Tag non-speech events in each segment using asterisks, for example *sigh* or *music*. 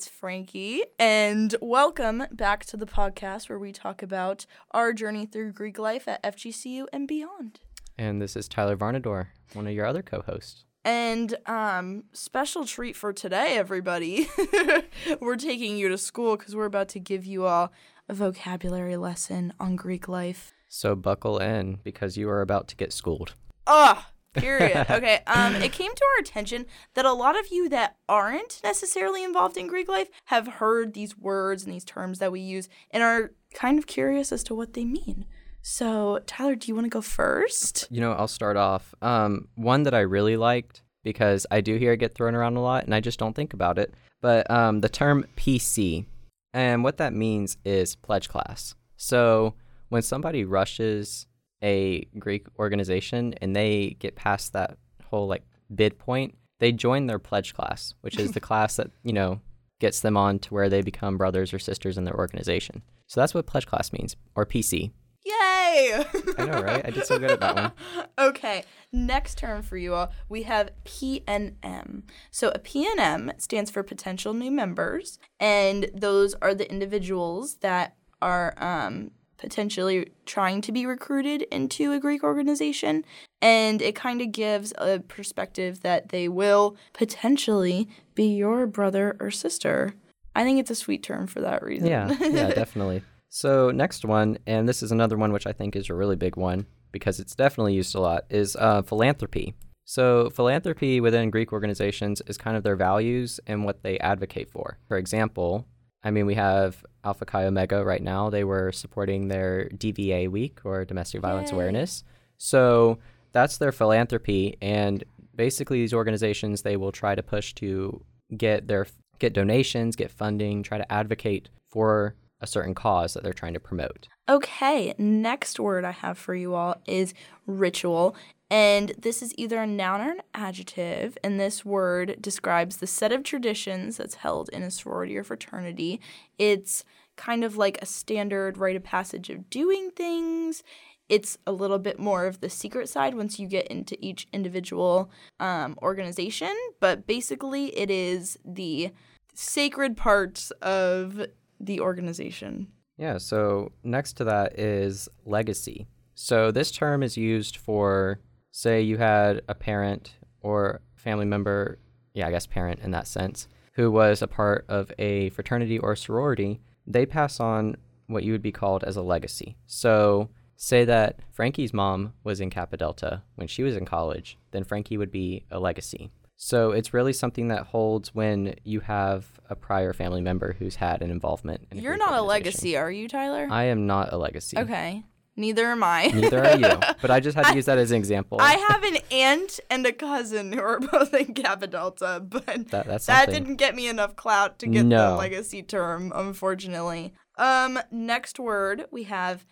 It's Frankie, and welcome back to the podcast where we talk about our journey through Greek life at FGCU and beyond. And this is Tyler Varnador, one of your other co hosts. And um, special treat for today, everybody. *laughs* we're taking you to school because we're about to give you all a vocabulary lesson on Greek life. So buckle in because you are about to get schooled. Ah, period. okay. Um, it came to our attention that a lot of you that aren't necessarily involved in Greek life have heard these words and these terms that we use and are kind of curious as to what they mean. So, Tyler, do you want to go first? You know, I'll start off. Um, one that I really liked because I do hear it get thrown around a lot and I just don't think about it. But um, the term PC, and what that means is pledge class. So when somebody rushes a Greek organization and they get past that whole like bid point, they join their pledge class, which is the *laughs* class that, you know, gets them on to where they become brothers or sisters in their organization. So that's what pledge class means, or PC. Yay! *laughs* I know, right? I did so good at that one. *laughs* Okay, next term for you all, we have PNM. So a PNM stands for potential new members, and those are the individuals that are um, potentially trying to be recruited into a Greek organization. And it kind of gives a perspective that they will potentially be your brother or sister. I think it's a sweet term for that reason. Yeah, yeah, *laughs* definitely. So next one, and this is another one which I think is a really big one because it's definitely used a lot, is uh, philanthropy. So philanthropy within Greek organizations is kind of their values and what they advocate for. For example, I mean, we have Alpha Chi Omega right now. They were supporting their DVA week or domestic violence Yay. awareness. So that's their philanthropy, and basically these organizations they will try to push to get their get donations, get funding, try to advocate for a certain cause that they're trying to promote. Okay, next word I have for you all is ritual. And this is either a noun or an adjective. And this word describes the set of traditions that's held in a sorority or fraternity. It's kind of like a standard rite of passage of doing things. It's a little bit more of the secret side once you get into each individual um, organization. But basically, it is the sacred parts of the organization. Yeah, so next to that is legacy. So this term is used for, say, you had a parent or family member, yeah, I guess parent in that sense, who was a part of a fraternity or sorority. They pass on what you would be called as a legacy. So say that Frankie's mom was in Kappa Delta when she was in college, then Frankie would be a legacy. So it's really something that holds when you have a prior family member who's had an involvement. In You're not a legacy, are you, Tyler? I am not a legacy. Okay. Neither am I. Neither are you. *laughs* But I just had to use that as an example. I have an aunt and a cousin who are *laughs* both in Kappa Delta, but That- that didn't get me enough clout to get the No. legacy term, unfortunately. Um, next word we have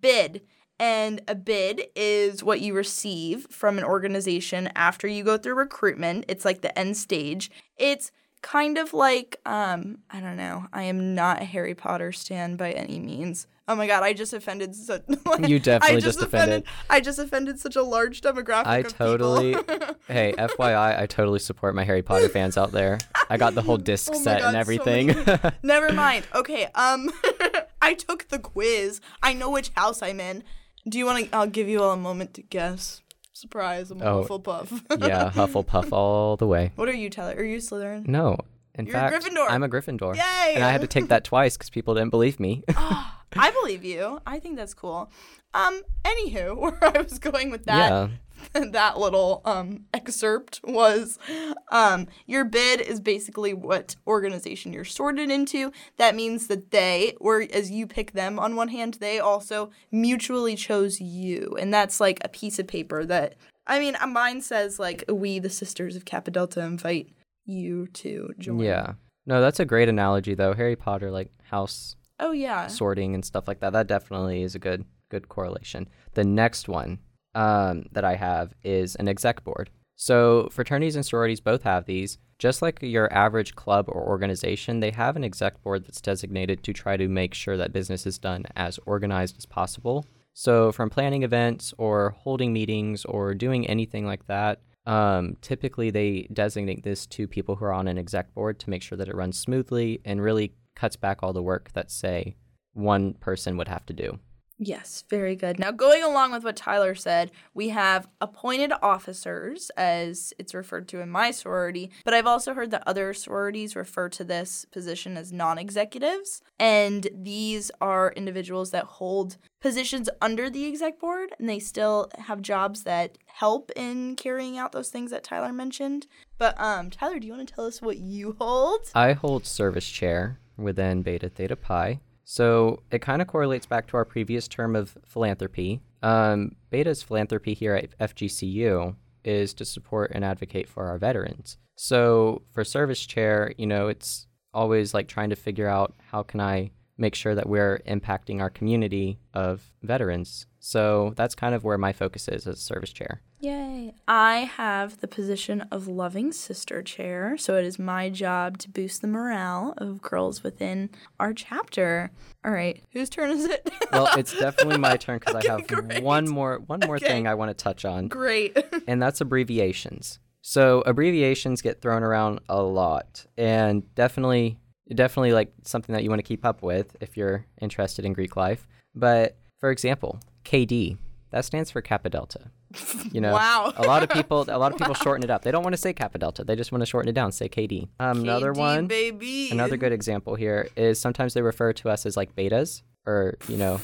bid. And a bid is what you receive from an organization after you go through recruitment. It's like the end stage. It's kind of like um I don't know. I am not a Harry Potter stan by any means. Oh my god, I just offended such *laughs* like, You definitely I just offended- I just offended such a large demographic I totally. *laughs* hey, FYI, I totally support my Harry Potter fans out there. I got the whole *laughs* disc Oh set God, and everything. many- Never mind. Okay, um I took the quiz. I know which house I'm in. Do you want to I'll give you all a moment to guess. Surprise, I'm a Oh, Hufflepuff. *laughs* yeah, Hufflepuff all the way. what are you, Tyler? Are you Slytherin? No, in You're a fact, Gryffindor. I'm a Gryffindor. Yay! And I had to take that twice because people didn't believe me. *gasps* *laughs* I believe you. I think that's cool. Um, anywho, *laughs* where I was going with that yeah. *laughs* that little um excerpt was um your bid is basically what organization you're sorted into. That means that they, or as you pick them on one hand, they also mutually chose you. And that's like a piece of paper that I mean, mine says like we the sisters of Kappa Delta invite you to join. Yeah. No, that's a great analogy though. Harry Potter, like house Oh yeah. sorting and stuff like that. That definitely is a good good correlation. The next one um, that I have is an exec board. So fraternities and sororities both have these. Just like your average club or organization, they have an exec board that's designated to try to make sure that business is done as organized as possible. So from planning events or holding meetings or doing anything like that, Um, typically, they designate this to people who are on an exec board to make sure that it runs smoothly and really cuts back all the work that, say, one person would have to do. Yes, very good. Now, going along with what Tyler said, we have appointed officers, as it's referred to in my sorority, but I've also heard that other sororities refer to this position as non executives. And these are individuals that hold positions under the exec board, and they still have jobs that help in carrying out those things that Tyler mentioned. But, um, Tyler, do you want to tell us what you hold? I hold service chair within Beta Theta Pi. So it kind of correlates back to our previous term of philanthropy. Um, Beta's philanthropy here at FGCU is to support and advocate for our veterans. So for service chair, you know, it's always like trying to figure out how can I make sure that we're impacting our community of veterans. So that's kind of where my focus is as service chair. Yay. I have the position of loving sister chair, so it is my job to boost the morale of girls within our chapter. All right, whose turn is it? well, it's *laughs* definitely my turn because Okay, I have great. one more one more Okay. thing I want to touch on. Great. *laughs* and that's abbreviations. So abbreviations get thrown around a lot, and definitely, definitely like something that you want to keep up with if you're interested in Greek life. But for example, KD that stands for Kappa Delta. You know, Wow. a lot of people, a lot of people *laughs* shorten it up. They don't want to say Kappa Delta. They just want to shorten it down, say KD. Um, another one, baby. another good example here is sometimes they refer to us as like betas or you know,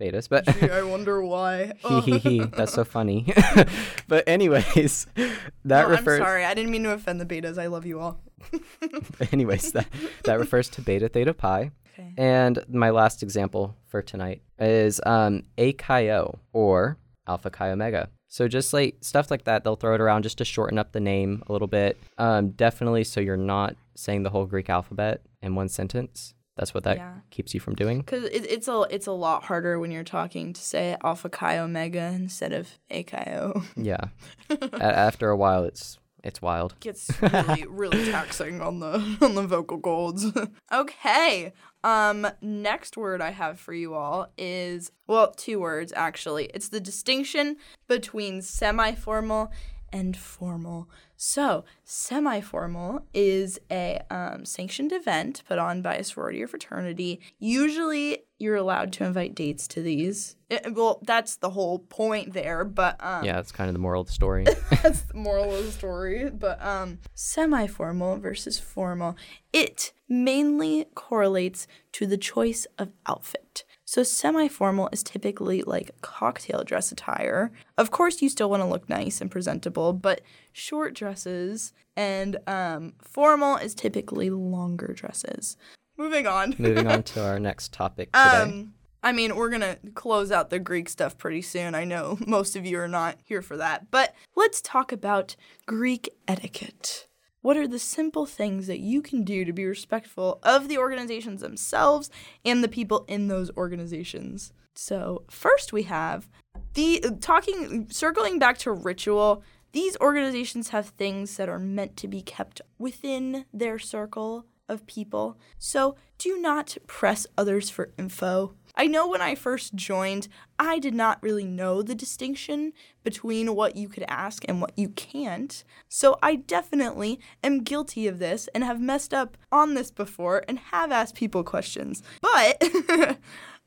betas, but. Gee, I wonder why. he he he. That's so funny. *laughs* but anyways, *laughs* that Oh, refers. I'm sorry. I didn't mean to offend the betas. I love you all. *laughs* anyways, that that refers to beta theta pi. Okay. And my last example for tonight is um, a chi O or alpha chi omega. So just like stuff like that, they'll throw it around just to shorten up the name a little bit. Um, definitely, so you're not saying the whole Greek alphabet in one sentence. That's what that Yeah. keeps you from doing. Because it, it's a it's a lot harder when you're talking to say alpha chi omega instead of a chi o. Yeah. *laughs* A- after a while, it's it's wild. gets really *laughs* really taxing on the *laughs* on the vocal cords. *laughs* okay. Um next word I have for you all is well, two words actually. It's the distinction between semi-formal and formal. So, semi-formal is a um, sanctioned event put on by a sorority or fraternity. Usually, you're allowed to invite dates to these. It- well, that's the whole point there. But um, Yeah, that's kind of the moral of the story. *laughs* that's the moral of the story. But um, semi-formal versus formal, it mainly correlates to the choice of outfit. So semi-formal is typically like cocktail dress attire. Of course, you still want to look nice and presentable, but short dresses and um, formal is typically longer dresses. Moving on. Moving on to our next topic today. Um, I mean, we're gonna close out the Greek stuff pretty soon. I know *laughs* most of you are not here for that, but let's talk about Greek etiquette. What are the simple things that you can do to be respectful of the organizations themselves and the people in those organizations? So, first we have the talking circling back to ritual. These organizations have things that are meant to be kept within their circle of people. So do not press others for info. I know when I first joined, I did not really know the distinction between what you could ask and what you can't. So I definitely am guilty of this and have messed up on this before and have asked people questions. But *laughs*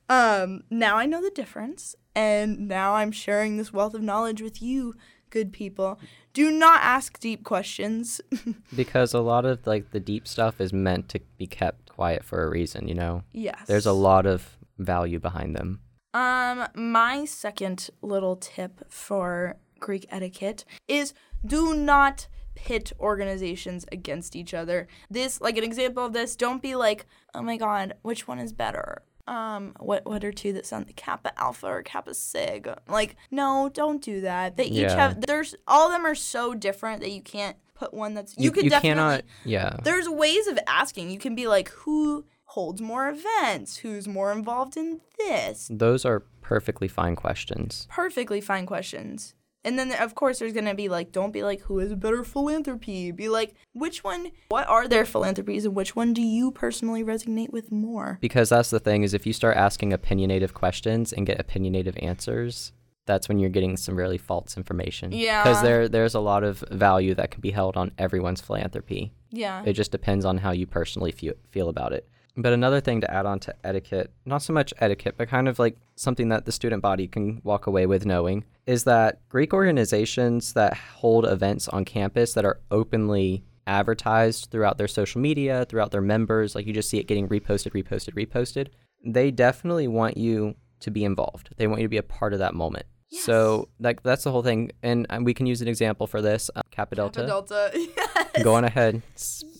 um, now I know the difference, and now I'm sharing this wealth of knowledge with you, good people. Do not ask deep questions. *laughs* because a lot of like the deep stuff is meant to be kept quiet for a reason, you know. yes. There's a lot of value behind them. Um, my second little tip for Greek etiquette is do not pit organizations against each other. This, like an example of this, don't be like, oh my god, which one is better? Um, what what are two that sound like Kappa Alpha or Kappa Sig? Like, no, don't do that. They each Yeah. have there's all of them are so different that you can't put one that's you, could you definitely cannot yeah. there's ways of asking. You can be like, who holds more events? Who's more involved in this? Those are perfectly fine questions. perfectly fine questions. And then, of course, there's going to be like, don't be like, who has a better philanthropy? Be like, which one, what are their philanthropies and which one do you personally resonate with more? Because that's the thing is if you start asking opinionative questions and get opinionative answers, that's when you're getting some really false information. Yeah. Because there there's a lot of value that can be held on everyone's philanthropy. Yeah. It just depends on how you personally feel, feel about it. But another thing to add on to etiquette, not so much etiquette, but kind of like something that the student body can walk away with knowing, is that Greek organizations that hold events on campus that are openly advertised throughout their social media, throughout their members, like you just see it getting reposted, reposted, reposted, they definitely want you to be involved. They want you to be a part of that moment. So like that's the whole thing, and we can use an example for this. Uh, Kappa Delta. Kappa Delta. *laughs* Yes. Go on ahead.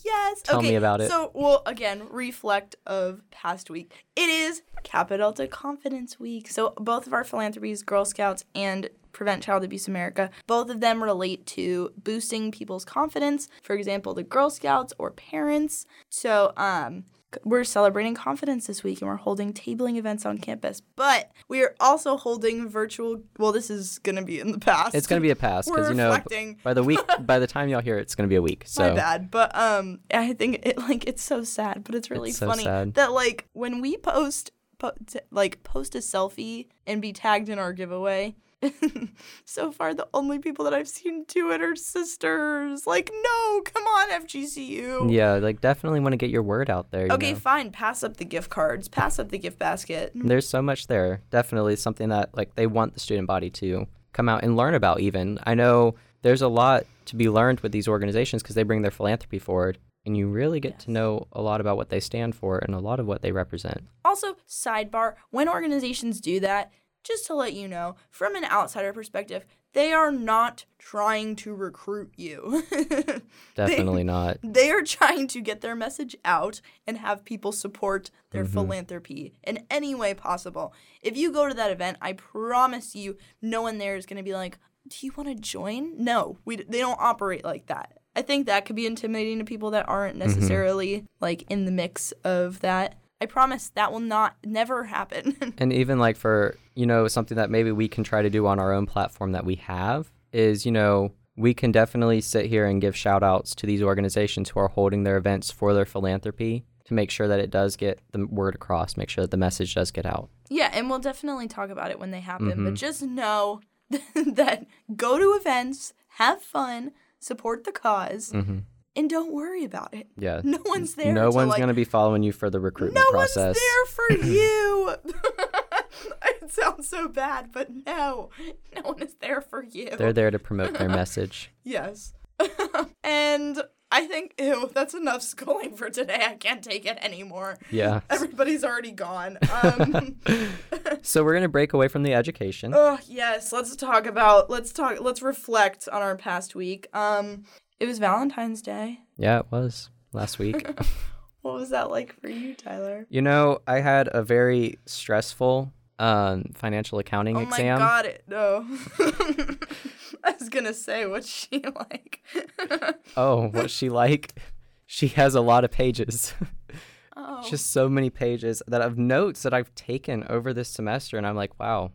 Yes. Tell me okay, about it. So, well, again, reflect of past week. It is Kappa Delta Confidence Week. So, both of our philanthropies, Girl Scouts and Prevent Child Abuse America, both of them relate to boosting people's confidence. For example, the Girl Scouts or parents. So, um, we're celebrating confidence this week and we're holding tabling events on campus. But we are also holding virtual. Well, this is going to be in the past. It's gonna be a past because you know reflecting. by the week, *laughs* by the time y'all hear it, it's gonna be a week. So My bad, but um, I think it like it's so sad, but it's really It's so funny sad. that like when we post, po- t- like post a selfie and be tagged in our giveaway. *laughs* so far, the only people that I've seen do it are sisters. Like, no, come on, FGCU. yeah, like definitely want to get your word out there. Okay, know? fine. Pass up the gift cards. Pass up the gift basket. *laughs* there's so much there. Definitely something that like they want the student body to come out and learn about. Even I know there's a lot to be learned with these organizations because they bring their philanthropy forward, and you really get to know a lot about what they stand for and a lot of what they represent. Also, sidebar, when organizations do that, just to let you know, from an outsider perspective, they are not trying to recruit you. *laughs* Definitely not. They are trying to get their message out and have people support their Mm-hmm. philanthropy in any way possible. If you go to that event, I promise you, no one there is going to be like, "Do you want to join?" No, we they don't operate like that. I think that could be intimidating to people that aren't Mm-hmm. necessarily like in the mix of that. I promise that will not never happen. *laughs* And even like for, you know, something that maybe we can try to do on our own platform that we have is, you know, we can definitely sit here and give shout outs to these organizations who are holding their events for their philanthropy to make sure that it does get the word across, make sure that the message does get out. Yeah, and we'll definitely talk about it when they happen. Mm-hmm. But just know *laughs* that go to events, have fun, support the because and don't worry about it. Yeah. *laughs* No one's there. no one's like, going to be following you for the recruitment No process. one's there for *clears throat* you. *laughs* it sounds so bad, but no, no one is there for you. They're there to promote their message. *laughs* Yes. and I think, ew, that's enough schooling for today. I can't take it anymore. Yeah. Everybody's already gone. Um, So we're going to break away from the education. Oh yes, let's talk about let's talk let's reflect on our past week. Um it was Valentine's Day. Yeah, it was last week. *laughs* What was that like for you, Tyler? you know, I had a very stressful um, financial accounting Oh exam. my god, it no. *laughs* I was gonna say what's she *laughs* like? Oh, what's she like? She has a lot of pages. oh. Just so many pages that of notes that I've taken over this semester and I'm like, wow.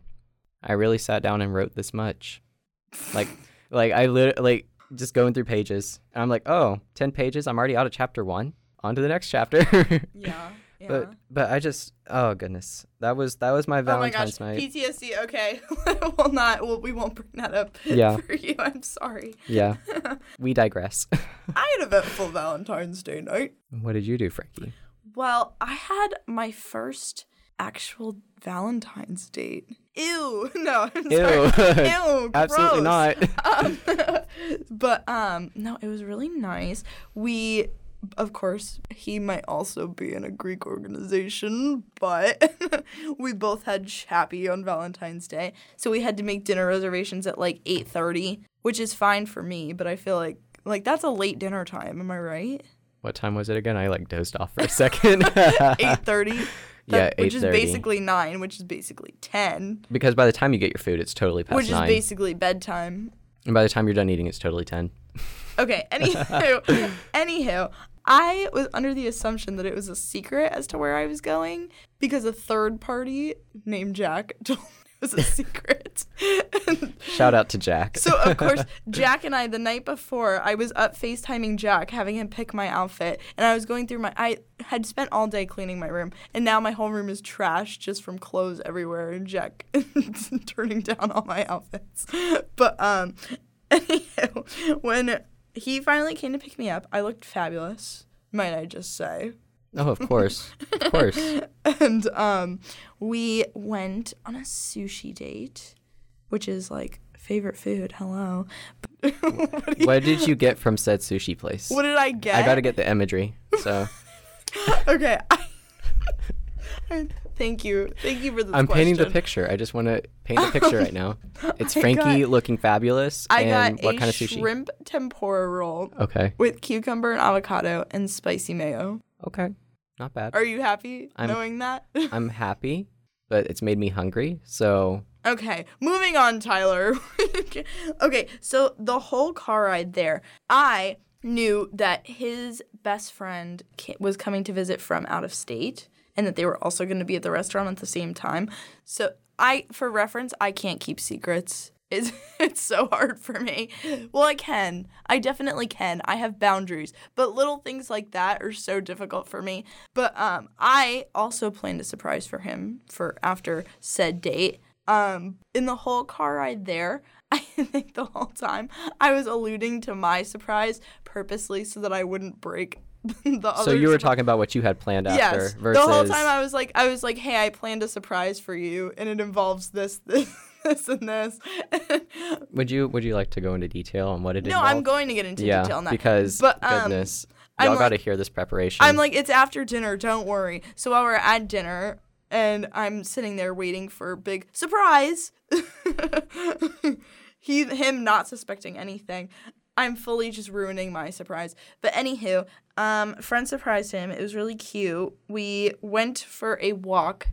I really sat down and wrote this much. Like like I lit like just going through pages. And I'm like, "Oh, 10 pages. I'm already out of chapter 1. On to the next chapter." yeah. *laughs* Yeah. but but I just oh goodness. That was that was my Valentine's oh my gosh, night. PTSD. Okay, *laughs* we'll not. Well, we won't bring that up *laughs* Yeah. for you. I'm sorry. yeah. We digress. I had a eventful Valentine's Day night. what did you do, Frankie? Well, I had my first actual Valentine's date ew. *laughs* No I'm ew. sorry. *laughs* ew absolutely not. *laughs* Um, but um no it was really nice. We of course he might also be in a greek organization but we both had chappy on valentine's day. So we had to make dinner reservations at like 8.30 which is fine for me but i feel like like that's a late dinner time. Am i right? What time was it again? I like dozed off for a second. 8.30 yeah, which is basically nine, which is basically ten. Because by the time you get your food, it's totally past which nine. Which is basically bedtime. And by the time you're done eating, it's totally ten. okay. *laughs* Anywho, anywho, I was under the assumption that it was a secret as to where I was going because a third party named Jack *laughs* told was a *laughs* secret. Shout out to Jack. so of *laughs* course, Jack and I the night before, I was up FaceTiming Jack, having him pick my outfit, and I was going through my. I had spent all day cleaning my room, and now my whole room is trashed just from clothes everywhere, and Jack *laughs* turning down all my outfits. But um, anyhow, when he finally came to pick me up, I looked fabulous. Might I just say? Oh, of course. Of *laughs* course. and um, we went on a sushi date, which is like favorite food. Hello. *laughs* what, you- What did you get from said sushi place? what did I get? I got to get the imagery. So *laughs* Okay. I, thank you. Thank you for this I'm painting the picture. I just want to paint a picture right now. It's I Frankie got- looking fabulous. I and got what a kind of sushi? shrimp tempura roll Okay. with cucumber and avocado and spicy mayo. Okay. Not bad. Are you happy I'm- knowing that? *laughs* I'm happy, but it's made me hungry. So Okay, moving on, Tyler. *laughs* okay, so the whole car ride there, I knew that his best friend was coming to visit from out of state and that they were also going to be at the restaurant at the same time. So, I for reference, I can't keep secrets. It's, *laughs* it's so hard for me. Well, I can. I definitely can. I have boundaries. But little things like that are so difficult for me. But um I also planned a surprise for him for after said date. Um, in the whole car ride there, *laughs* I think the whole time I was alluding to my surprise purposely so that I wouldn't break *laughs* the other. so you were talking about what you had planned after Yes, versus the whole time I was like, I was like, hey, I planned a surprise for you, and it involves this, this, this, and this. *laughs* Would you would you like to go into detail on what it is? no, involved? I'm going to get into yeah, detail on that because But, um, goodness, I'm y'all got to like- hear this preparation. I'm like, it's after dinner, don't worry. So while we're at dinner, and I'm sitting there waiting for big surprise. *laughs* he him not suspecting anything. I'm fully just ruining my surprise. But anywho, um, friend surprised him. It was really cute. We went for a walk,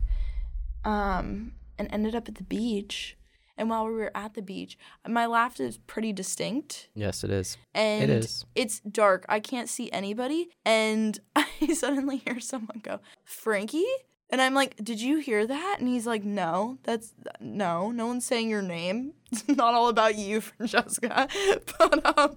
um, and ended up at the beach. And while we were at the beach, my laugh is pretty distinct yes, it is. and is. it's dark. I can't see anybody, and *laughs* I suddenly hear someone go, "Frankie," and I'm like, "Did you hear that?" And he's like, "No, that's no, no one's saying your name. *laughs* It's not all about you, *laughs* Francesca." *laughs* But um,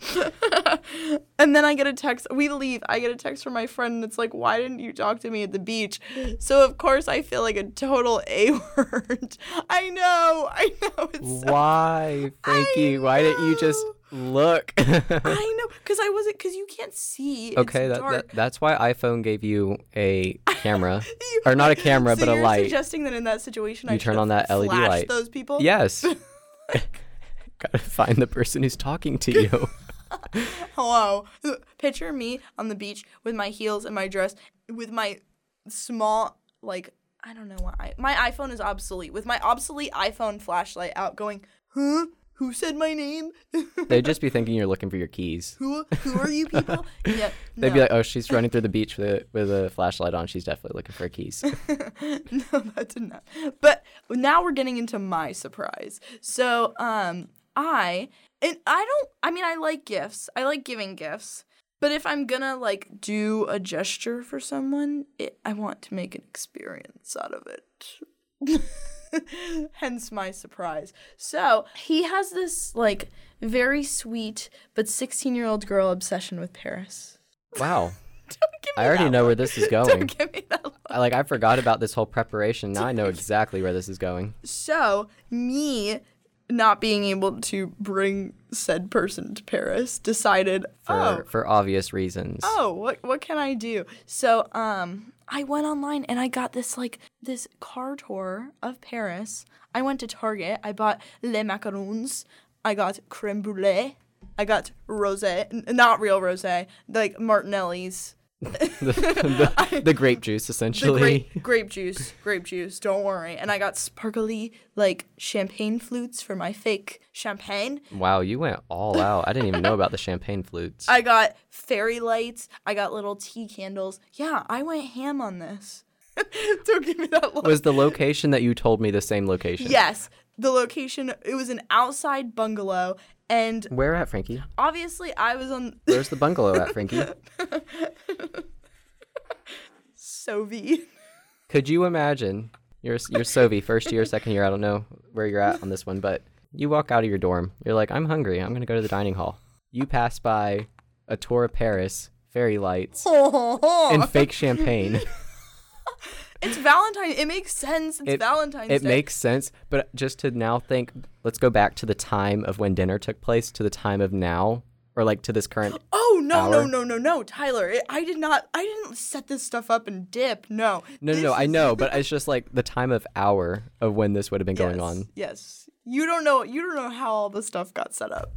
and then I get a text. We leave. I get a text from my friend, and it's like, "Why didn't you talk to me at the beach?" So of course I feel like a total a word. I know, I know. It's Why, Frankie? Why didn't you just look? *laughs* I know, because I wasn't, because you can't see. It's okay, that, that that's why iPhone gave you a *laughs* camera, You- *laughs* or not a camera, so but a light. suggesting that in that situation, I You turn on that LED light. Those people. Yes. Gotta find the person who's talking to you. Hello. Picture me on the beach with my heels and my dress, with my small like I don't know why my iPhone is obsolete with my obsolete iPhone flashlight out, going, huh? Who said my name? They'd just be thinking you're looking for your keys. who who are you people? *laughs* yeah. They'd no. be like, "Oh, she's running through the beach with a, with a flashlight on. She's definitely looking for her keys." *laughs* no, that did not. But now we're getting into my surprise. So, um, I and I don't. I mean, I like gifts. I like giving gifts. But if I'm gonna like do a gesture for someone, it, I want to make an experience out of it. *laughs* *laughs* Hence my surprise. So he has this like very sweet but 16 year old girl obsession with Paris. *laughs* Wow, Don't give me I already know where this is *laughs* Don't going. give me that. look. I, like I forgot about this whole preparation. Now I know exactly where this is going. So, me not being able to bring said person to Paris decided, For oh, for obvious reasons. oh, what what can I do? So, um, I went online and I got this like this car tour of Paris. I went to Target. I bought les macarons. I got creme brulee. I got rosé, not real rosé, like Martinelli's. The, the, the grape juice The essentially. grape, grape juice, grape juice. Don't worry. And I got sparkly like champagne flutes for my fake champagne. Wow, you went all out. I didn't even know about the champagne flutes. I got fairy lights. I got little tea candles. Yeah, I went ham on this. *laughs* Don't give me that look. Was the location that you told me the same location? yes, the location. It was an outside bungalow, and Where at, Frankie? obviously I was on *laughs* Where's the bungalow at, Frankie? Soviet. Could you imagine You're you're Sovi, first year, second year. I don't know where you're at on this one, but you walk out of your dorm. You're like, I'm hungry. I'm gonna go to the dining hall. You pass by a tour of Paris, fairy lights, *laughs* and fake champagne. *laughs* It's Valentine. It makes sense. It's It- Valentine's It Day. makes sense, but just to now think, let's go back to the time of when dinner took place to the time of now, or like to this current. *gasps* Oh no no hour. no no no, Tyler! It, I did not. I didn't set this stuff up and dip. No. No, no, no, I know, but *laughs* it's just like the time of hour of when this would have been going yes, on. Yes. You don't know. You don't know how all the stuff got set up.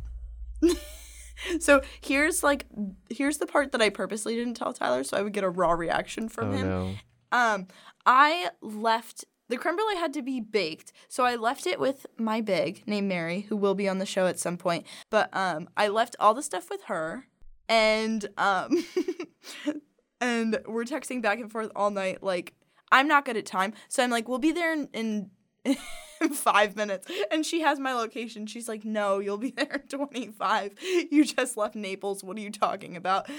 *laughs* so here's like here's the part that I purposely didn't tell Tyler, so I would get a raw reaction from Oh him. no. Um, I left the creme brulee had to be baked, so I left it with my big named Mary, who will be on the show at some point. But um, I left all the stuff with her, and um, *laughs* and we're texting back and forth all night. Like I'm not good at time, so I'm like, we'll be there in. in *laughs* five minutes and she has my location she's like no you'll be *laughs* there in 25 you just left naples what are you talking about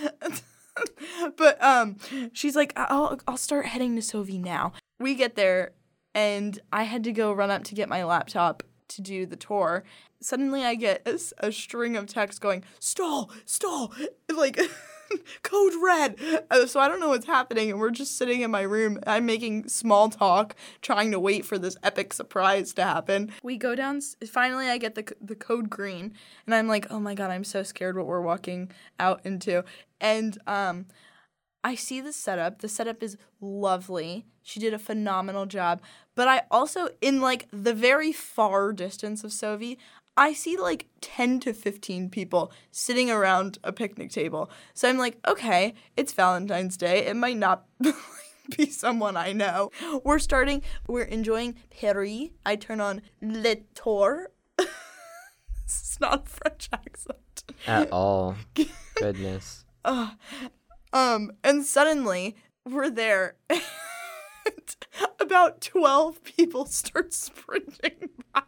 *laughs* but um she's like I'll I'll start heading to Sovi now. We get there and I had to go run up to get my laptop to do the tour. Suddenly I get a string of texts going, "Stall, stall." *laughs* Like *laughs* code red. Uh, so I don't know what's happening and we're just sitting in my room. I'm making small talk trying to wait for this epic surprise to happen. We go down finally I get the the code green and I'm like, "Oh my god, I'm so scared what we're walking out into." And um I see the setup. The setup is lovely. She did a phenomenal job. But I also, in like the very far distance of Sovi, I see like 10 to 15 people sitting around a picnic table. So I'm like, okay, it's Valentine's Day. It might not *laughs* be someone I know. We're starting, we're enjoying Paris. I turn on Le Tour. it's not a French accent. At *laughs* all. Goodness. Um, and suddenly we're there. *laughs* *laughs* about 12 people start *laughs* sprinting by.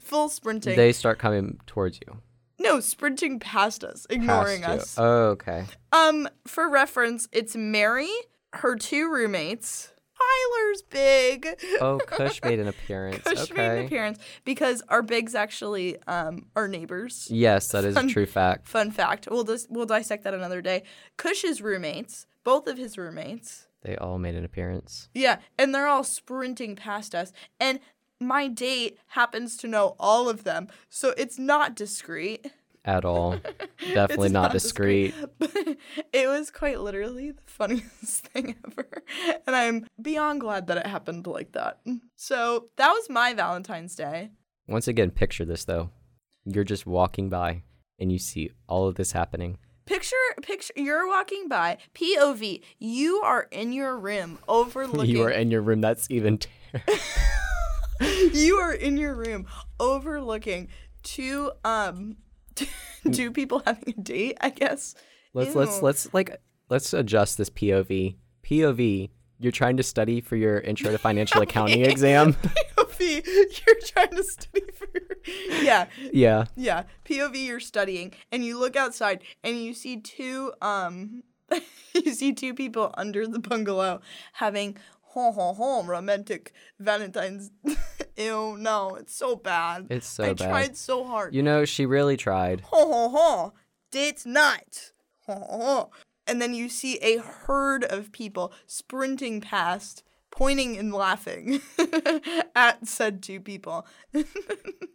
Full sprinting. They start coming towards you. no, sprinting past us, ignoring past us. Oh, okay. Um, for reference, it's Mary, her two roommates. Tyler's big. Oh, *laughs* Kush made an appearance. Kush made an appearance because our bigs actually um are neighbors. Yes, that is a true fact. Fun fact. We'll dis- we'll dissect that another day. Kush's roommates, both of his roommates, They all made an appearance. Yeah, and they're all sprinting past us. And my date happens to know all of them. So it's not discreet. At all. *laughs* Definitely It's not discreet. But *laughs* it was quite literally the funniest *laughs* thing ever. And I'm beyond glad that it happened like that. So that was my Valentine's Day. Once again, picture this though. You're just walking by and you see all of this happening. Picture picture you're walking by, POV, you are in your room overlooking *laughs* You are in your room. That's even ter- *laughs* *laughs* you are in your room overlooking two um two people having a date, I guess. Let's let's let's like let's adjust this POV. POV, you're trying to study for your intro to financial accounting exam. POV, you're trying to study for your *laughs* Yeah, yeah. yeah. POV you're studying and you look outside and you see two um *laughs* you see two people under the bungalow having ho ho ho romantic Valentine's *laughs* Ew, no, it's so bad. It's so I bad. tried so hard. You know, she really tried. ho ho ho, date night. Ho ho ho. And then you see a herd of people sprinting past, pointing and laughing *laughs* at said two people. *laughs*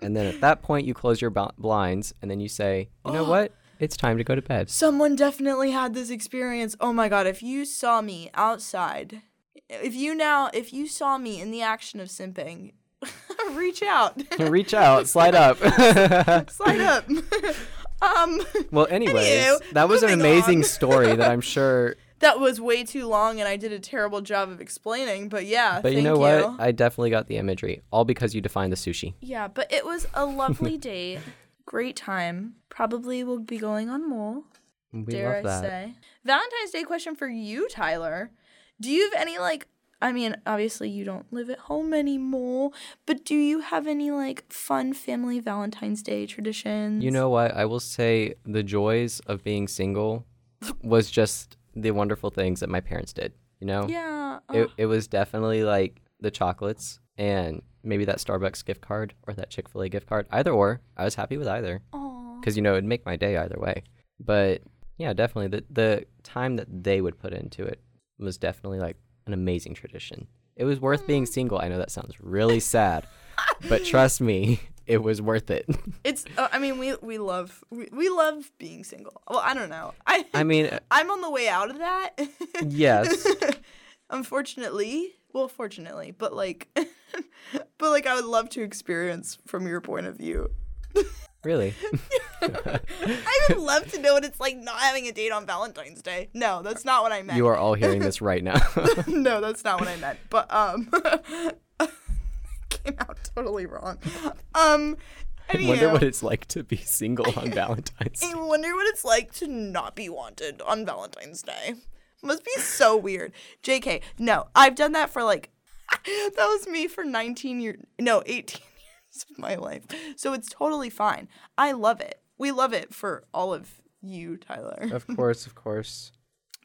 And then at that point, you close your bl- blinds and then you say, you know what? It's time to go to bed. Someone definitely had this experience. Oh my god, if you saw me outside, if you now, if you saw me in the action of simping, *laughs* reach out. Reach out, slide up. Slide up. um, well, anyways, Anywho, that was an moving amazing on. story that I'm sure. That was way too long and I did a terrible job of explaining, but yeah. But you thank know what? I definitely got the imagery, all because you defined the sushi. Yeah, but it was a lovely *laughs* date. Great time. Probably will be going on more, We dare love I that. say. Valentine's Day question for you, Tyler. Do you have any like I mean, obviously you don't live at home anymore, but do you have any like fun family Valentine's Day traditions? You know what? I will say the joys of being single was just the wonderful things that my parents did. You know, Yeah. it oh, it was definitely like the chocolates and maybe that Starbucks gift card or that Chick fil A gift card. Either or. I was happy with either. Because, you know, it'd make my day either way. But yeah, definitely. The, the time that they would put into it was definitely like an amazing tradition. It was worth being mm. single. I know that sounds really sad, but trust me, it was worth it. *laughs* It's. Uh, I mean, we we love we, we love being single. Well, I don't know. I I mean, uh, I'm on the way out of that. yes. *laughs* Unfortunately, well, fortunately, but like, *laughs* but like, I would love to experience from your point of view. Really? I would love to know what it's like not having a date on Valentine's Day. No, that's not what I meant. You are all hearing this right now. no, that's not what I meant. But um, came out totally wrong. Um, I wonder what it's like to be single on *laughs* Valentine's Day. I wonder what it's like to not be wanted on Valentine's Day. Must be so weird. JK, no, I've done that for like, *laughs* that was me for 19 years, no, 18 *laughs* years of my life. So it's totally fine. I love it. We love it for all of you, Tyler. Of course, of course.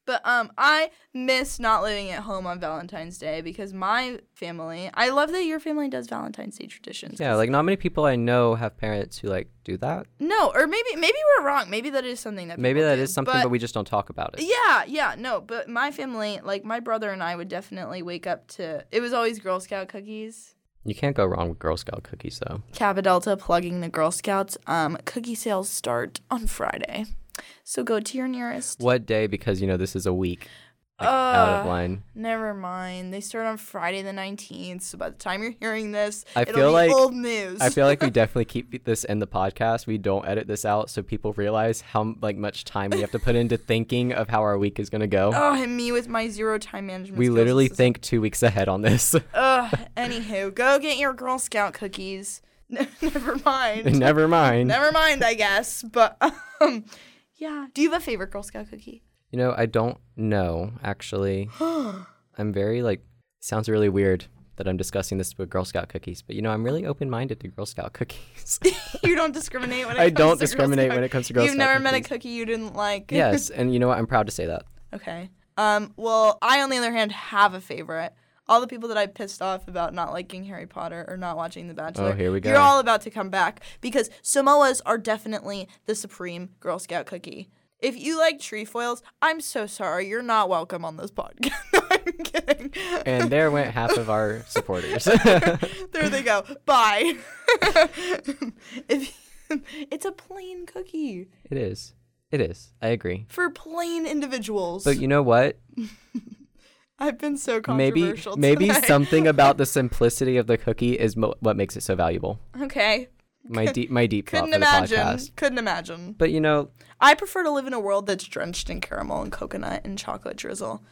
But um, I miss not living at home on Valentine's Day because my family. I love that your family does Valentine's Day traditions. Yeah, like not many people I know have parents who like do that. no, or maybe maybe we're wrong. Maybe that is something that Maybe that do, is something, but, we just don't talk about it. Yeah, yeah, no, but my family, like my brother and I, would definitely wake up to. It was always Girl Scout cookies. You can't go wrong with Girl Scout cookies, though. Kappa Delta plugging the Girl Scouts. Um, cookie sales start on Friday, so go to your nearest. What day? Because you know this is a week like, out of Uh, line. Never mind. They start on Friday the nineteenth. So by the time you're hearing this, I it'll feel be like- old news. I feel like we *laughs* definitely keep this in the podcast. We don't edit this out, so people realize how like much time we have to put into *laughs* thinking of how our week is gonna go. oh, and me with my zero time management. we literally think two weeks ahead on this. *laughs* Ugh. Anywho, go get your Girl Scout cookies. Never mind. Never mind. Never mind, I guess. But um, yeah. Do you have a favorite Girl Scout cookie? You know, I don't know actually. *gasps* I'm very like sounds really weird that I'm discussing this with Girl Scout cookies, but you know, I'm really open-minded to Girl Scout cookies. *laughs* you don't discriminate when it *laughs* I comes don't to Girl discriminate Scout- when it comes to Girl Scout. You've Scout never met a cookie you didn't like. yes, *laughs* and you know what? I'm proud to say that. okay. Um. Well, I on the other hand have a favorite. All the people that I pissed off about not liking Harry Potter or not watching The oh, Bachelor. Oh, here we go. You're all about to come back because Samoas are definitely the supreme Girl Scout cookie. If you like trefoils, I'm so sorry. You're not welcome on this *laughs* podcast. No, I'm kidding. And there went half of our *laughs* supporters. *laughs* there they go. Bye. if it's a plain cookie it is. It is. I agree. for plain individuals. But you know what? I've been so Maybe controversial. maybe tonight. something *laughs* about the simplicity of the cookie is mo- what makes it so valuable. Okay. My deep my deep thought Couldn't for the imagine. podcast. Couldn't imagine. But you know, I prefer to live in a world that's drenched in caramel and coconut and chocolate drizzle.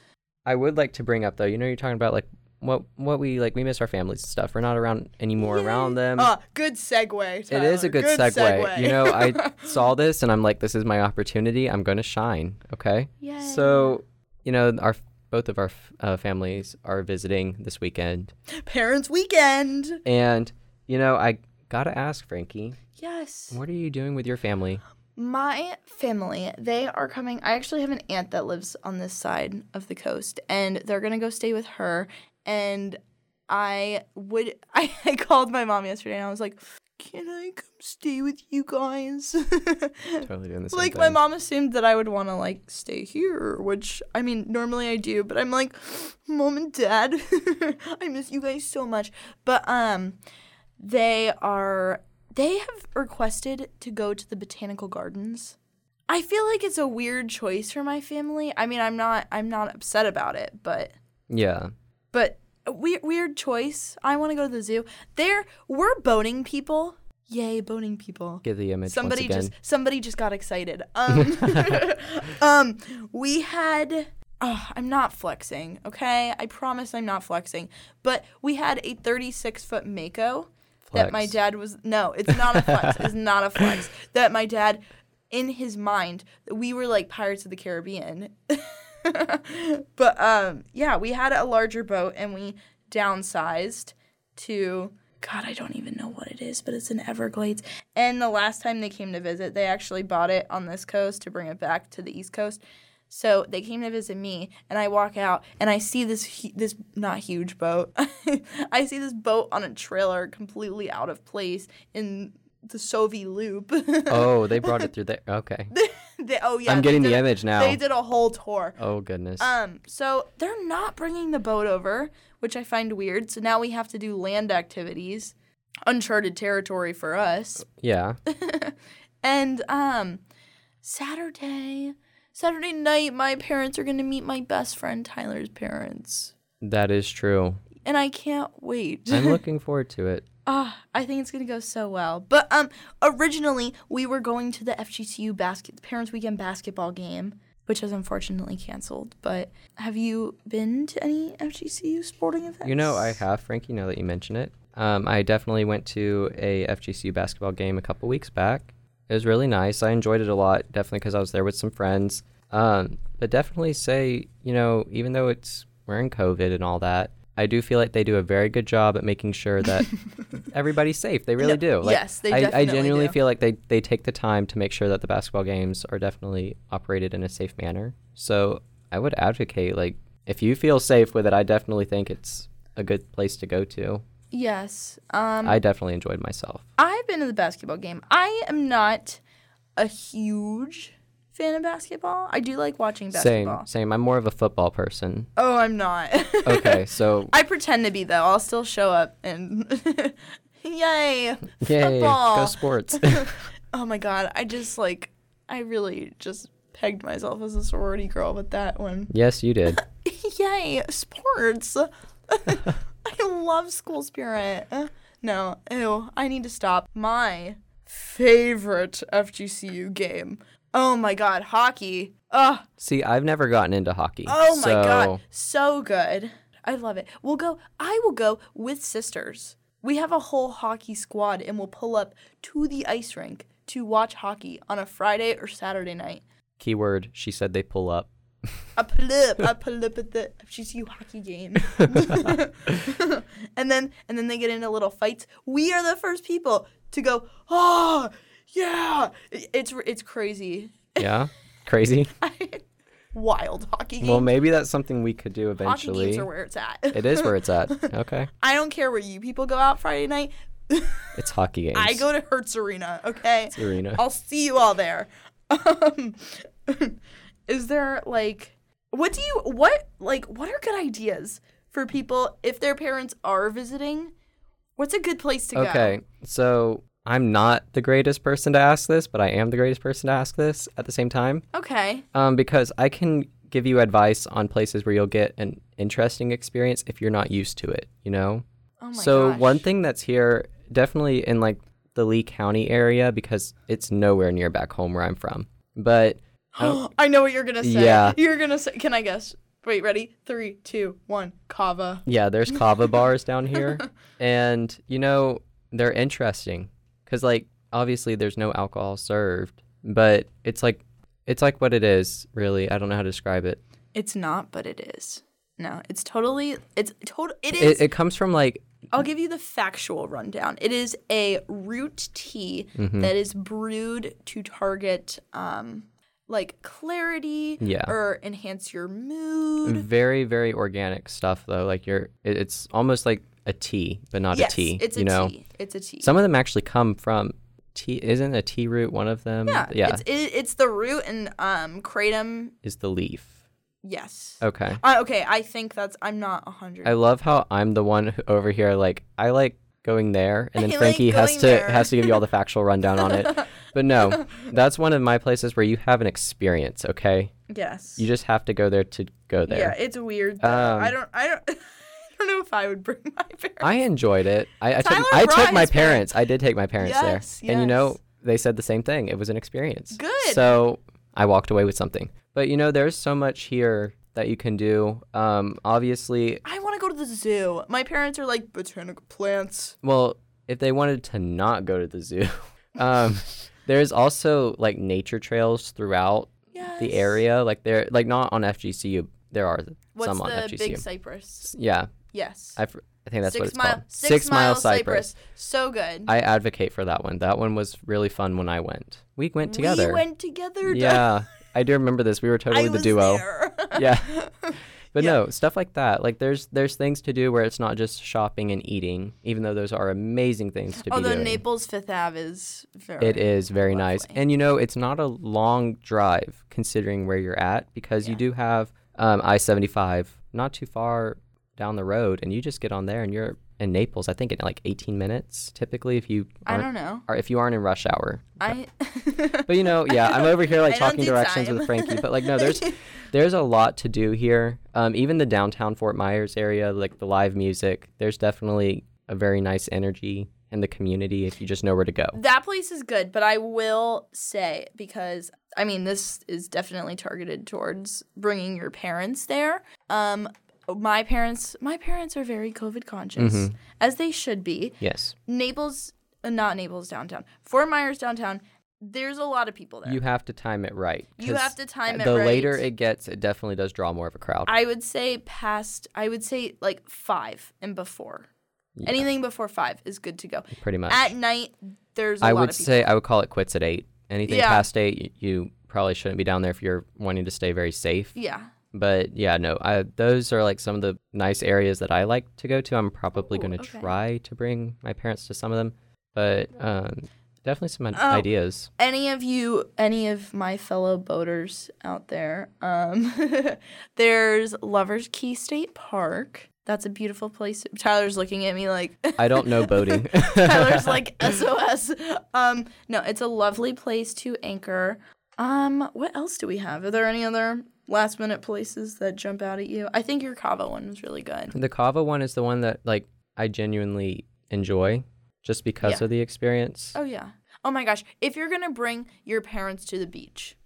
I would like to bring up though. You know, you're talking about like what what we like. We miss our families and stuff. We're not around anymore around them. Ah, good segue. it is a Tyler. good, segue. You know, I *laughs* saw this and I'm like, this is my opportunity. I'm going to shine. Okay. Yay. So, you know, our both of our f- uh, families are visiting this weekend, *gasps* Parents' weekend. and you know, I gotta ask Frankie, Yes. what are you doing with your family? My family, they are coming. I actually have an aunt that lives on this side of the coast, and they're gonna go stay with her. And I would, I, *laughs* I called my mom yesterday, and I was like, "Can I come stay with you guys?" *laughs* Totally doing the same like thing. my mom assumed that I would want to like stay here, which I mean normally I do, but I'm like, mom and dad, *laughs* I miss you guys so much. But um, they are they have requested to go to the botanical gardens. I feel like it's a weird choice for my family. I mean, I'm not I'm not upset about it, but Yeah. but weird weird choice. I want to go to the zoo. There, we're boating people. Yay, boning people. Get the image somebody just somebody just got excited. *laughs* Um *laughs* um we had oh, i'm not flexing okay? I promise i'm not flexing. But we had a 36 foot mako that my dad was no it's not a flex. *laughs* It's not a flex. That my dad in his mind we were like pirates of the caribbean *laughs* but um yeah we had a larger boat and we downsized to god i don't even know what it is but it's in everglades and the last time they came to visit they actually bought it on this coast to bring it back to the east coast So they came to visit me, and I walk out, and I see this this not huge boat. *laughs* I see this boat on a trailer, completely out of place in the Soviet Loop. Oh, they brought it *laughs* through there. Okay. They- oh yeah, I'm getting the a- image now. They did a whole tour. Oh goodness. Um, so they're not bringing the boat over, which I find weird. So now we have to do land activities, uncharted territory for us. yeah. *laughs* And um, Saturday, Saturday night, my parents are gonna meet my best friend Tyler's parents, That is true. and I can't wait. I'm *laughs* looking forward to it. Ah, I think it's gonna go so well. But um, originally we were going to the FGCU basket parents weekend basketball game, which has unfortunately canceled. But have you been to any FGCU sporting events? You know, I have, Frankie, now that you mention it. Um, I definitely went to a FGCU basketball game a couple weeks back. It was really nice. I enjoyed it a lot, definitely because I was there with some friends. Um, but definitely say, you know, even though it's we're in COVID and all that, I do feel like they do a very good job at making sure that *laughs* everybody's safe. They really No, do. Like, yes, they I, I genuinely do. feel like they, they take the time to make sure that the basketball games are definitely operated in a safe manner. So I would advocate, like, if you feel safe with it, I definitely think it's a good place to go to. Yes. Um, I definitely enjoyed myself. I've been to the basketball game. I am not a huge fan of basketball. I do like watching basketball. Same, same. I'm more of a football person. Oh, I'm not. *laughs* Okay, so I pretend to be though. I'll still show up and *laughs* yay, yay, football. go sports. *laughs* oh my god, I just like I really just pegged myself as a sorority girl with that one. yes, you did. Yay, sports. I love school spirit. No, ew, I need to stop. My favorite FGCU game. Oh my god, hockey. Ugh. See, I've never gotten into hockey. Oh my so god, so good. I love it. We'll go. I will go with sisters. We have a whole hockey squad, and we'll pull up to the ice rink to watch hockey on a Friday or Saturday night. Keyword, she said they pull up. I pull up, I pull up at the FGCU hockey game, *laughs* and then and then they get into little fights. We are the first people to go. Oh yeah, it's it's crazy, Yeah? Crazy? *laughs* wild hockey games. well, maybe that's something we could do eventually. hockey games are where it's at. it is where it's at. *laughs* Okay. I don't care where you people go out Friday night. *laughs* It's hockey games. I go to Hertz Arena, okay? Arena. I'll see you all there. Um, is there like what do you what like what are good ideas for people if their parents are visiting? What's a good place to go? Okay, so I'm not the greatest person to ask this, but I am the greatest person to ask this at the same time. Okay. Um, because I can give you advice on places where you'll get an interesting experience if you're not used to it, you know? Oh my gosh. so gosh. one thing that's here definitely in like the Lee County area because it's nowhere near back home where I'm from. But *gasps* I know what you're gonna say. Yeah. You're gonna say can I guess? Wait, ready? Three, two, one. Kava. yeah, there's kava *laughs* bars down here *laughs* and you know, they're interesting cuz like obviously there's no alcohol served, but it's like it's like what it is, really. I don't know how to describe it. It's not, but it is. No, it's totally it's total it is It, it comes from like I'll give you the factual rundown. It is a root tea Mm-hmm. that is brewed to target um like clarity Yeah. or enhance your mood. very very organic stuff though. Like you're it, it's almost like a tea, but not yes, a tea, it's a know. tea. It's a tea. Some of them actually come from tea. Isn't a tea root one of them? yeah, Yeah. It's it, it's the root and um kratom. is the leaf. Yes. Okay. Uh, okay, I think that's. I'm not a hundred. I love how I'm the one who, over here. Like I like going there, and then I like Frankie has to there. has to give you all the *laughs* factual rundown on it. *laughs* But no, that's one of my places where you have an experience. Okay, Yes. you just have to go there to go there. yeah, it's weird. Um, I don't. I don't. *laughs* I *laughs* don't know if I would bring my *laughs* parents. I enjoyed it. I, I took I took my parents. I did take my parents Yes, there, and you know they said the same thing. It was an experience. Good. So I walked away with something. But you know, there's so much here that you can do. Um, obviously, I want to go to the zoo. My parents are like botanical plants. well, if they wanted to not go to the zoo, *laughs* um, there's also like nature trails throughout Yes. the area. Like there, like not on FGCU. There are What's some on FGCU. What's the big cypress? yeah, Yes. I, fr- I think that's six what it's mile, called. Six, mile, cypress. So good. I advocate for that one. That one was really fun when I went. We went together. We went together. yeah. I do remember this. We were totally I the duo. *laughs* Yeah. But Yeah. no, stuff like that. Like there's there's things to do where it's not just shopping and eating, even though those are amazing things to be Although doing. Naples Fifth Ave is very. It is very nice. And you know, it's not a long drive considering where you're at because you do have um, I 75 not too far down the road, and you just get on there and you're in Naples, I think in like 18 minutes typically if you I don't know. or if you aren't in rush hour. I. But *laughs* you know, yeah, I'm over here like talking directions time. with Frankie, but like no, there's *laughs* there's a lot to do here. Um, even the downtown Fort Myers area, like the live music, there's definitely a very nice energy in the community if you just know where to go. That place is good, but I will say because I mean this is definitely targeted towards bringing your parents there. Um my parents my parents are very covid conscious Mm-hmm. as they should be. Yes. Naples uh, not Naples downtown. Fort Myers downtown. There's a lot of people there. You have to time it right. You have to time it The right. later it gets, it definitely does draw more of a crowd. I would say past I would say like 5 and before. Anything before 5 is good to go. pretty much. At night there's a I lot would of people. say I would call it quits at eight. Anything Yeah. past eight, you probably shouldn't be down there if you're wanting to stay very safe. Yeah. But yeah, no, I, those are like some of the nice areas that I like to go to. I'm probably going to okay. try to bring my parents to some of them, but um, definitely some Oh. ideas. any of you any of my fellow boaters out there um *laughs* there's lovers key state park that's a beautiful place tyler's looking at me like I don't know boating. *laughs* tyler's like *laughs* sos um no it's a lovely place to anchor um what else do we have are there any other last minute places that jump out at you i think your kava one was really good the Kava one is the one that like I genuinely enjoy just because Yeah. of the experience. Oh yeah. Oh my gosh. If you're gonna bring your parents to the beach,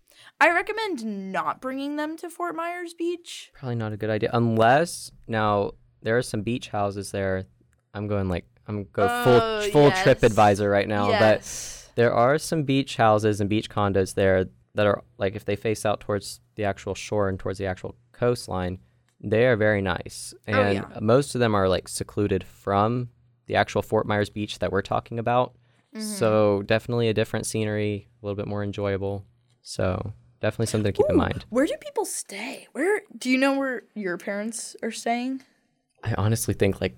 I recommend not bringing them to Fort Myers Beach. Probably not a good idea unless now there are some beach houses there. I'm going like I'm go Oh, full full trip advisor right now, but yes. there are some beach houses and beach condos there that are like if they face out towards the actual shore and towards the actual coastline, they are very nice. Oh, And yeah. most of them are like secluded from the actual Fort Myers beach that we're talking about. Mm-hmm. So definitely a different scenery, a little bit more enjoyable. So definitely something to keep in mind. Where do people stay? Where do you know where your parents are staying? I honestly think like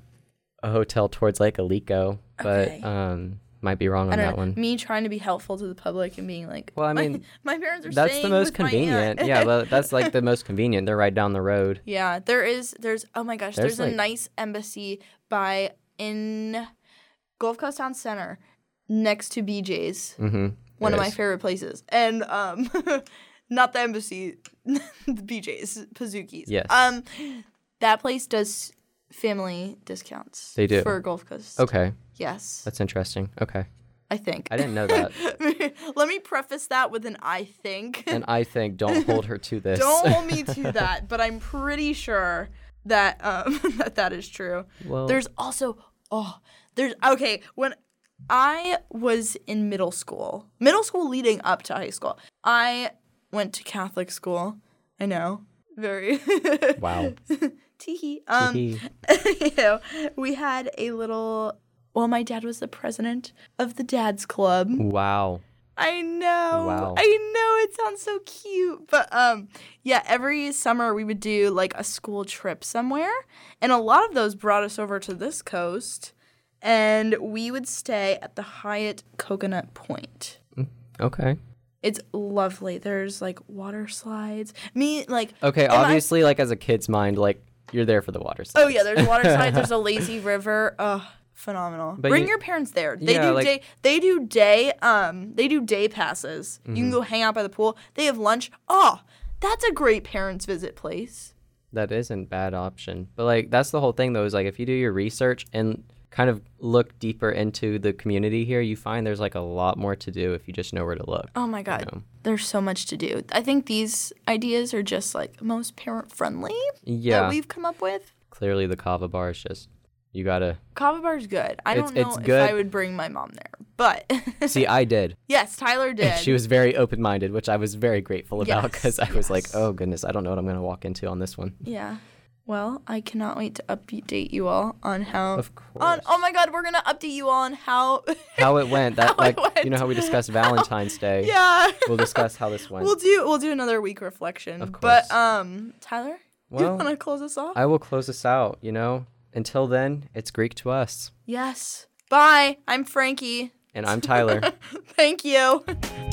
a hotel towards Lake Alico, but Okay. um might be wrong on that know. one. Me trying to be helpful to the public and being like, Well, I "My- *laughs* mean, *laughs* my, parents are That's the most convenient. yeah, but that's like the most convenient. They're right down the road. *laughs* Yeah, there is. There's. Oh my gosh, there's, There's, a nice embassy by in Gulf Coast Town Center, next to BJ's. Mm-hmm. One of my favorite places, and um, not the embassy, the BJ's Pizookies. Yes. Um, that place does family discounts. They do. for Gulf Coast. Okay, Yes, that's interesting. Okay, I think. I didn't know that. *laughs* Let me preface that with an I think. and I think don't hold her to *laughs* this. Don't hold me to *laughs* that, but I'm pretty sure that um that that is true. well, There's also oh, there's okay, when I was in middle school, middle school leading up to high school, I went to Catholic school. I know. Very wow. Teehee. Um Hee. you know, we had a little well, my dad was the president of the dad's club. wow. I know. Wow. I know it sounds so cute. But um yeah, every summer we would do like a school trip somewhere. And a lot of those brought us over to this coast. And we would stay at the Hyatt Coconut Point. Okay. It's lovely. There's like water slides. Me like Okay. Am I- obviously, like as a kid's mind, like you're there for the water. Slides. Oh yeah, there's water slides. There's a *laughs* lazy river. Oh, phenomenal. But Bring you- your parents there. They Yeah, do like- day. They do day. Um, they do day passes. You Mm-hmm. can go hang out by the pool. They have lunch. Oh, that's a great parents visit place. that isn't bad option. But like that's the whole thing though. Is like if you do your research and kind of look deeper into the community here, you find there's like a lot more to do if you just know where to look. Oh my god, know. there's so much to do. I think these ideas are just like most parent friendly Yeah. that we've come up with. Clearly, the kava bar is just you gotta Kava bar's good. I It's- don't know it's if good. I would bring my mom there, but *laughs* see. I did. yes, Tyler *laughs* did. she was very open-minded, which I was very grateful about Yes, because I was like, yes. "Oh goodness, I don't know what I'm going to walk into on this one." yeah. Well, I cannot wait to update you all on how. Of course. On, oh my God, we're gonna update you all on how. *laughs* how it went. That How it like went. you know how we discussed Valentine's Day. yeah. We'll discuss how this went. We'll do we'll do another week reflection. Of course. But course. um, Tyler, do you Well, want to close us off? I will close this out. You know. Until then, it's Greek to us, yes. Bye. I'm Frankie. and I'm Tyler. *laughs* Thank you. *laughs*